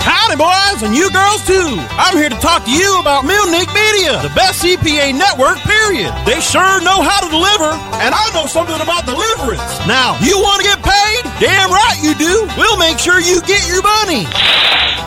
S13: Howdy, boys, and you girls too. I'm here to talk to you about Millnic Media, the best CPA network, period. They sure know how to deliver, and I know something about deliverance. Now, you want to get paid? Damn right you do. We'll make sure you get your money.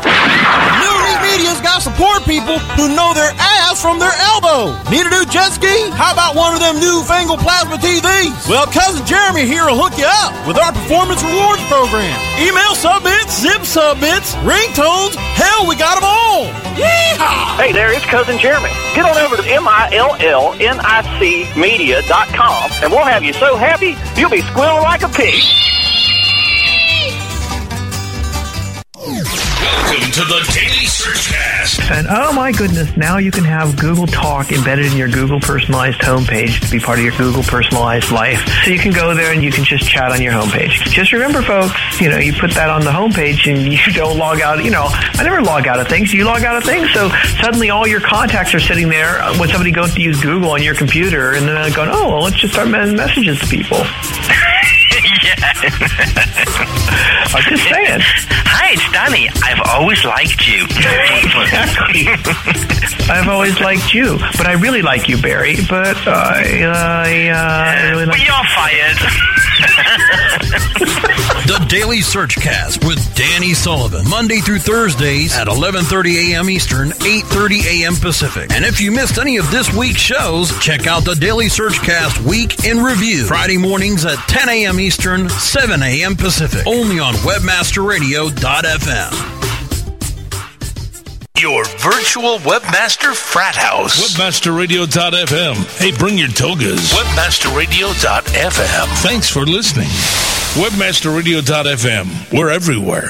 S13: Millnic Media's got support people who know their ass from their elbow. Need a new jet ski? How about one of them newfangled plasma TVs? Well, cousin Jeremy here will hook you up with our performance rewards program. Email submits, zip submits, ringtones. Hell, we got them all. Yeehaw!
S14: Hey there, it's Cousin Jeremy. Get on over to M-I-L-L-N-I-C media.com and we'll have you so happy you'll be squealing like a pig.
S1: Welcome to the Daily Searchcast.
S15: And oh my goodness, now you can have Google Talk embedded in your Google personalized homepage to be part of your Google personalized life. So you can go there and you can just chat on your homepage. Just remember, folks, you know, you put that on the homepage and you don't log out. You know, I never log out of things. You log out of things. So suddenly all your contacts are sitting there uh, when somebody goes to use Google on your computer and then they're going, oh, well, let's just start sending messages to people. I'm just saying.
S16: It's Danny. I've always liked you.
S15: I've always liked you, but I really like you, Barry. But uh, I, uh, I really like.
S16: You're fired.
S2: The Daily Searchcast with Danny Sullivan, Monday through Thursdays at 11:30 a.m. Eastern, 8:30 a.m. Pacific. And if you missed any of this week's shows, check out the Daily Searchcast Week in Review, Friday mornings at 10 a.m. Eastern, 7 a.m. Pacific, only on WebmasterRadio.fm.
S1: Your virtual webmaster frat house. Webmasterradio.fm. Hey, bring your togas. Webmasterradio.fm. Thanks for listening. Webmasterradio.fm. We're everywhere.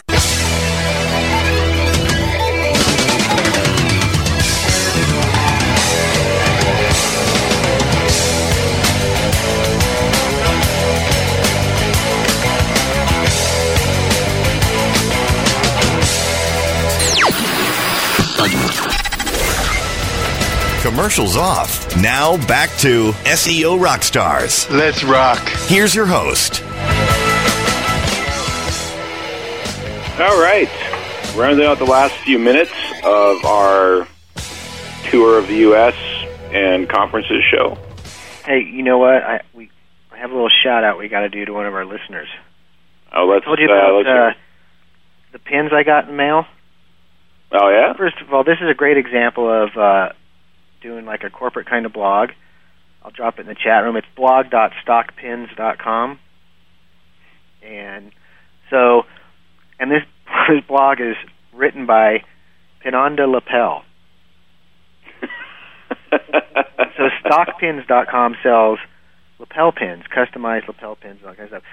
S5: Commercials off. Now back to SEO Rockstars.
S17: Let's rock.
S5: Here's your host.
S3: All right. Rounding out the last few minutes of our tour of the U.S. and conferences show.
S4: Hey, you know what? I we I have a little shout out we got to do to one of our listeners.
S3: Oh, let's.
S4: I told you
S3: uh,
S4: about
S3: let's
S4: uh, the pins I got in the mail.
S3: oh yeah.
S4: First of all, this is a great example of uh, doing like a corporate kind of blog. I'll drop it in the chat room. It's blog.stockpins.com. And so, and this, this blog is written by Pinonda lapel. so stockpins.com sells lapel pins, customized lapel pins, and all kinds of stuff.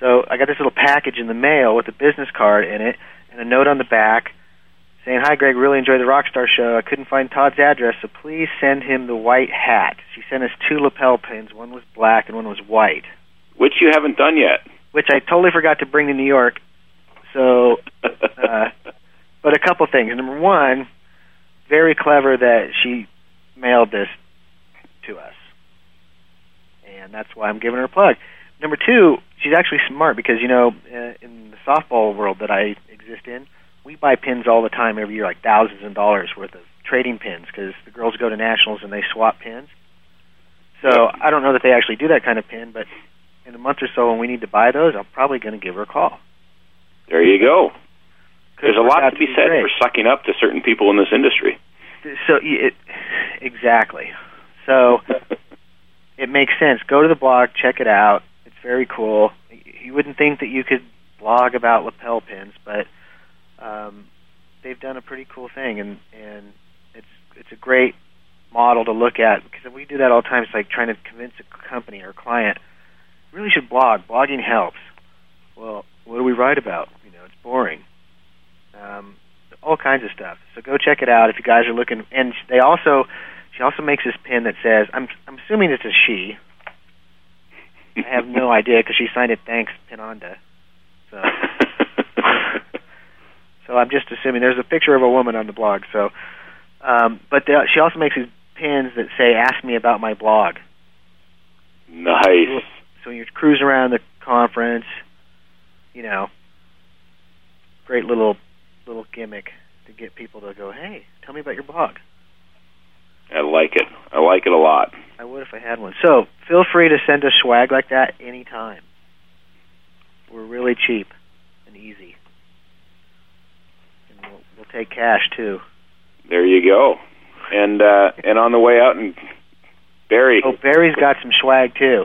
S4: So I got this little package in the mail with a business card in it and a note on the back saying, "Hi, Greg. Really enjoyed the Rockstar show. I couldn't find Todd's address, so please send him the white hat." She sent us two lapel pins. One was black and one was white.
S3: Which you haven't done yet.
S4: Which I totally forgot to bring to New York. So, uh, but a couple things. Number one, very clever that she mailed this to us, and that's why I'm giving her a plug. Number two, she's actually smart because you know uh, in the softball world that I exist in, we buy pins all the time every year, like thousands of dollars worth of trading pins because the girls go to nationals and they swap pins. So I don't know that they actually do that kind of pin, but in a month or so when we need to buy those, I'm probably going to give her a call.
S3: There you go. There's a lot to be
S4: to be
S3: said
S4: great.
S3: for sucking up to certain people in this industry.
S4: So it, exactly. So it makes sense. Go to the blog, check it out. It's very cool. You wouldn't think that you could blog about lapel pins, but um, they've done a pretty cool thing, and and it's it's a great model to look at because we do that all the time. It's like trying to convince a company or a client really should blog. Blogging helps. Well, what do we write about? You know, it's boring. Um, all kinds of stuff. So go check it out if you guys are looking. And they also, she also makes this pin that says, I'm I'm assuming it's a she. I have no idea because she signed it thanks Pinonda. So, so I'm just assuming there's a picture of a woman on the blog. So, um, but the, she also makes these pins that say "Ask me about my blog."
S3: Nice.
S4: So when you're cruising around the conference, you know, great little little gimmick to get people to go, "Hey, tell me about your blog."
S3: I like it. I like it a lot.
S4: I would if I had one. So feel free to send us swag like that anytime. We're really cheap and easy, and we'll, we'll take cash too.
S3: There you go. And uh, and on the way out, and Barry,
S4: Oh, Barry's got some swag too.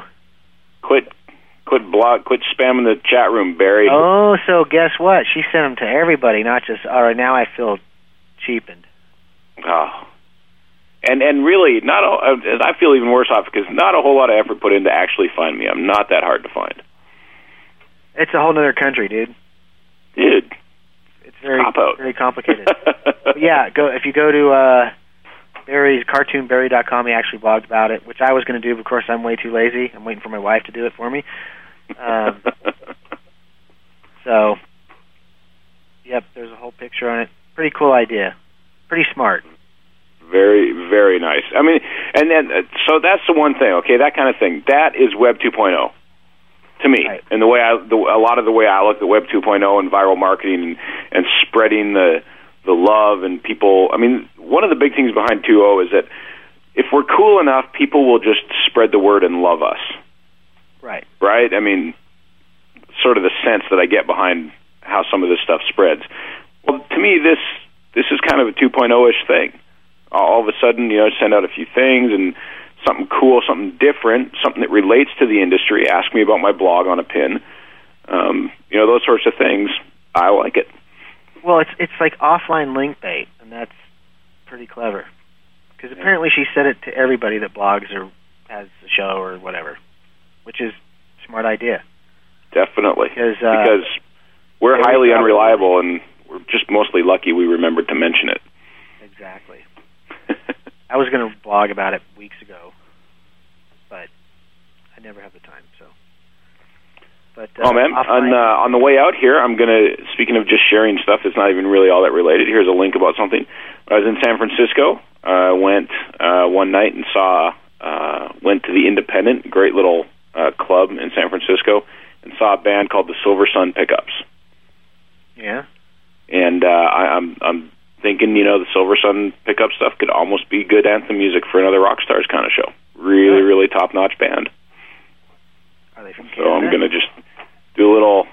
S3: quit quit blog, quit spamming the chat room, Barry.
S4: Oh, so guess what? She sent them to everybody, not just. All right, now I feel cheapened.
S3: Oh. And and really, not a, uh, I feel even worse off because not a whole lot of effort put in to actually find me. I'm not that hard to find,
S4: It's a whole other country, dude.
S3: dude.
S4: It's very very complicated. yeah, go if you go to uh Barry's cartoonbarry.com. He actually blogged about it, which I was going to do. But of course, I'm way too lazy. I'm waiting for my wife to do it for me. Um, so, yep, there's a whole picture on it. Pretty cool idea. Pretty smart.
S3: Very, very nice. I mean, and then uh, so that's the one thing. Okay, that kind of thing. That is Web 2.0 to me, and the way I, the, a lot of the way I look at Web 2.0 and viral marketing and, and spreading the the love and people. I mean, one of the big things behind 2.0 is that if we're cool enough, people will just spread the word and love us.
S4: Right.
S3: Right. I mean, sort of the sense that I get behind how some of this stuff spreads. Well, to me, this this is kind of a 2.0ish thing. All of a sudden, you know, send out a few things and something cool, something different, something that relates to the industry. Ask me about my blog on a pin. Um, you know, those sorts of things. I like it.
S4: Well, it's it's like offline link bait, and that's pretty clever. Because apparently she said it to everybody that blogs or has a show or whatever, which is a smart idea.
S3: Definitely.
S4: Because, uh,
S3: because we're highly unreliable and we're just mostly lucky we remembered to mention it.
S4: Exactly. I was going to blog about it weeks ago, never have the time. So, but uh,
S3: oh man, on uh, on the way out here, I'm gonna. Speaking of just sharing stuff that's not even really all that related. Here's a link about something. I was in San Francisco. Uh, went uh, one night and saw. Uh, went to the Independent, great little uh, club in San Francisco, and saw a band called the Silver Sun Pickups.
S4: yeah,
S3: And uh, I, I'm I'm thinking, you know, the Silver Sun Pickup stuff could almost be good anthem music for another rock stars kind of show. Really, really top notch band.
S4: are they from
S3: So I'm gonna just do a little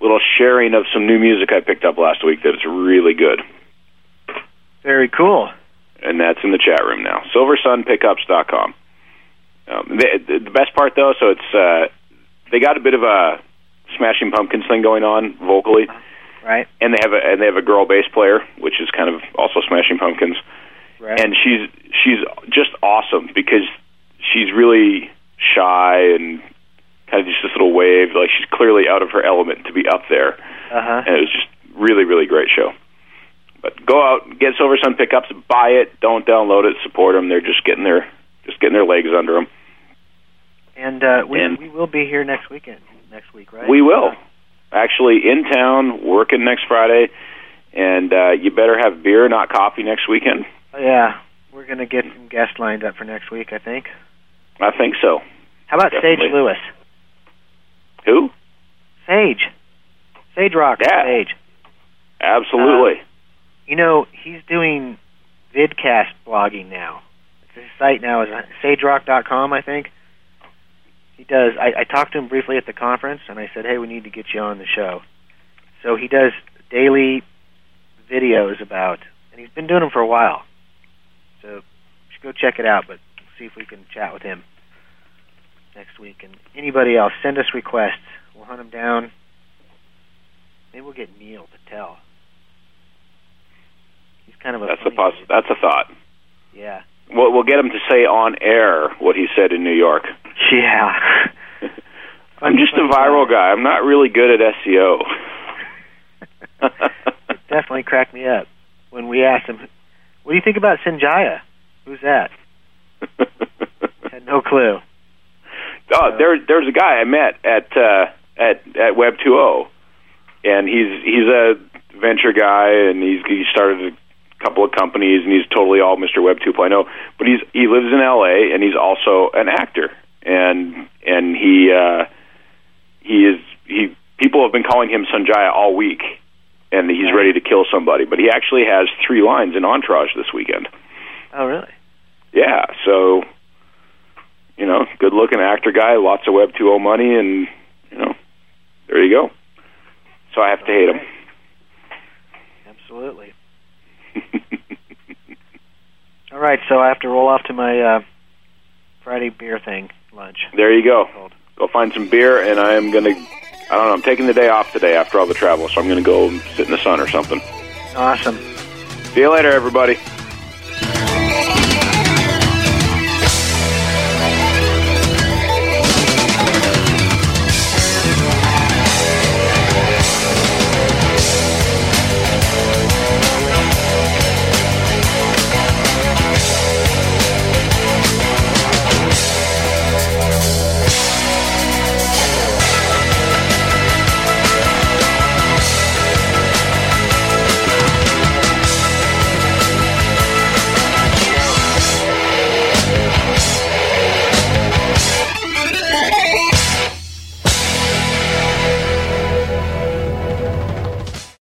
S3: little sharing of some new music I picked up last week that's really good.
S4: Very cool.
S3: And that's in the chat room now. SilverSunPickups.com. Um, the, the best part though, so it's uh, they got a bit of a Smashing Pumpkins thing going on vocally,
S4: Right.
S3: and they have a and they have a girl bass player, which is kind of also Smashing Pumpkins.
S4: Right.
S3: And she's she's just awesome because she's really shy and kind of just this little wave. Like she's clearly out of her element to be up there,
S4: Uh huh.
S3: and it was just really really great show. But go out, get Silver Sun pickups, buy it. Don't download it. Support them. They're just getting their just getting their legs under them.
S4: And uh, we
S3: And-
S4: we will be here next weekend. Next week, right?
S3: We will. Actually, in town, working next Friday, and uh, you better have beer, not coffee, next weekend.
S4: Yeah, we're gonna get some guests lined up for next week. I think.
S3: I think so.
S4: How about
S3: Definitely.
S4: Sage Lewis?
S3: Who?
S4: Sage. Sage Rock.
S3: Yeah.
S4: Sage.
S3: Absolutely.
S4: Uh, you know, he's doing vidcast blogging now. His site now is sagerock.com, I think. He does. I, I talked to him briefly at the conference, and I said, "Hey, we need to get you on the show." So he does daily videos about, and he's been doing them for a while. So you should go check it out. But see if we can chat with him next week. And anybody else, send us requests. We'll hunt them down. Maybe we'll get Neil Patel. He's kind of a
S3: that's a poss- That's a thought.
S4: yeah.
S3: We'll, we'll get him to say on air what he said in New York.
S4: Yeah.
S3: I'm just a viral guy. I'm not really good at SEO.
S4: Definitely cracked me up when we asked him, "What do you think about Sanjaya? Who's that?" Had no clue.
S3: Oh, there, there's a guy I met at uh, at at Web 2.0, and he's he's a venture guy, and he's he started a couple of companies, and he's totally all Mr. Web 2.0. But he's he lives in L.A. and he's also an actor, and and he uh, he is he people have been calling him Sanjaya all week, and he's ready to kill somebody. But he actually has three lines in Entourage this weekend.
S4: Oh, really?
S3: Yeah, so you know, good looking actor guy, lots of Web 2.0 money, and you know, there you go. So I have to hate him.
S4: Absolutely. All right, so I have to roll off to my uh, Friday beer thing lunch.
S3: There you go. Go find some beer, and I am gonna. I don't know. I'm taking the day off today after all the travel, so I'm gonna go sit in the sun or something.
S4: Awesome.
S3: See you later, everybody.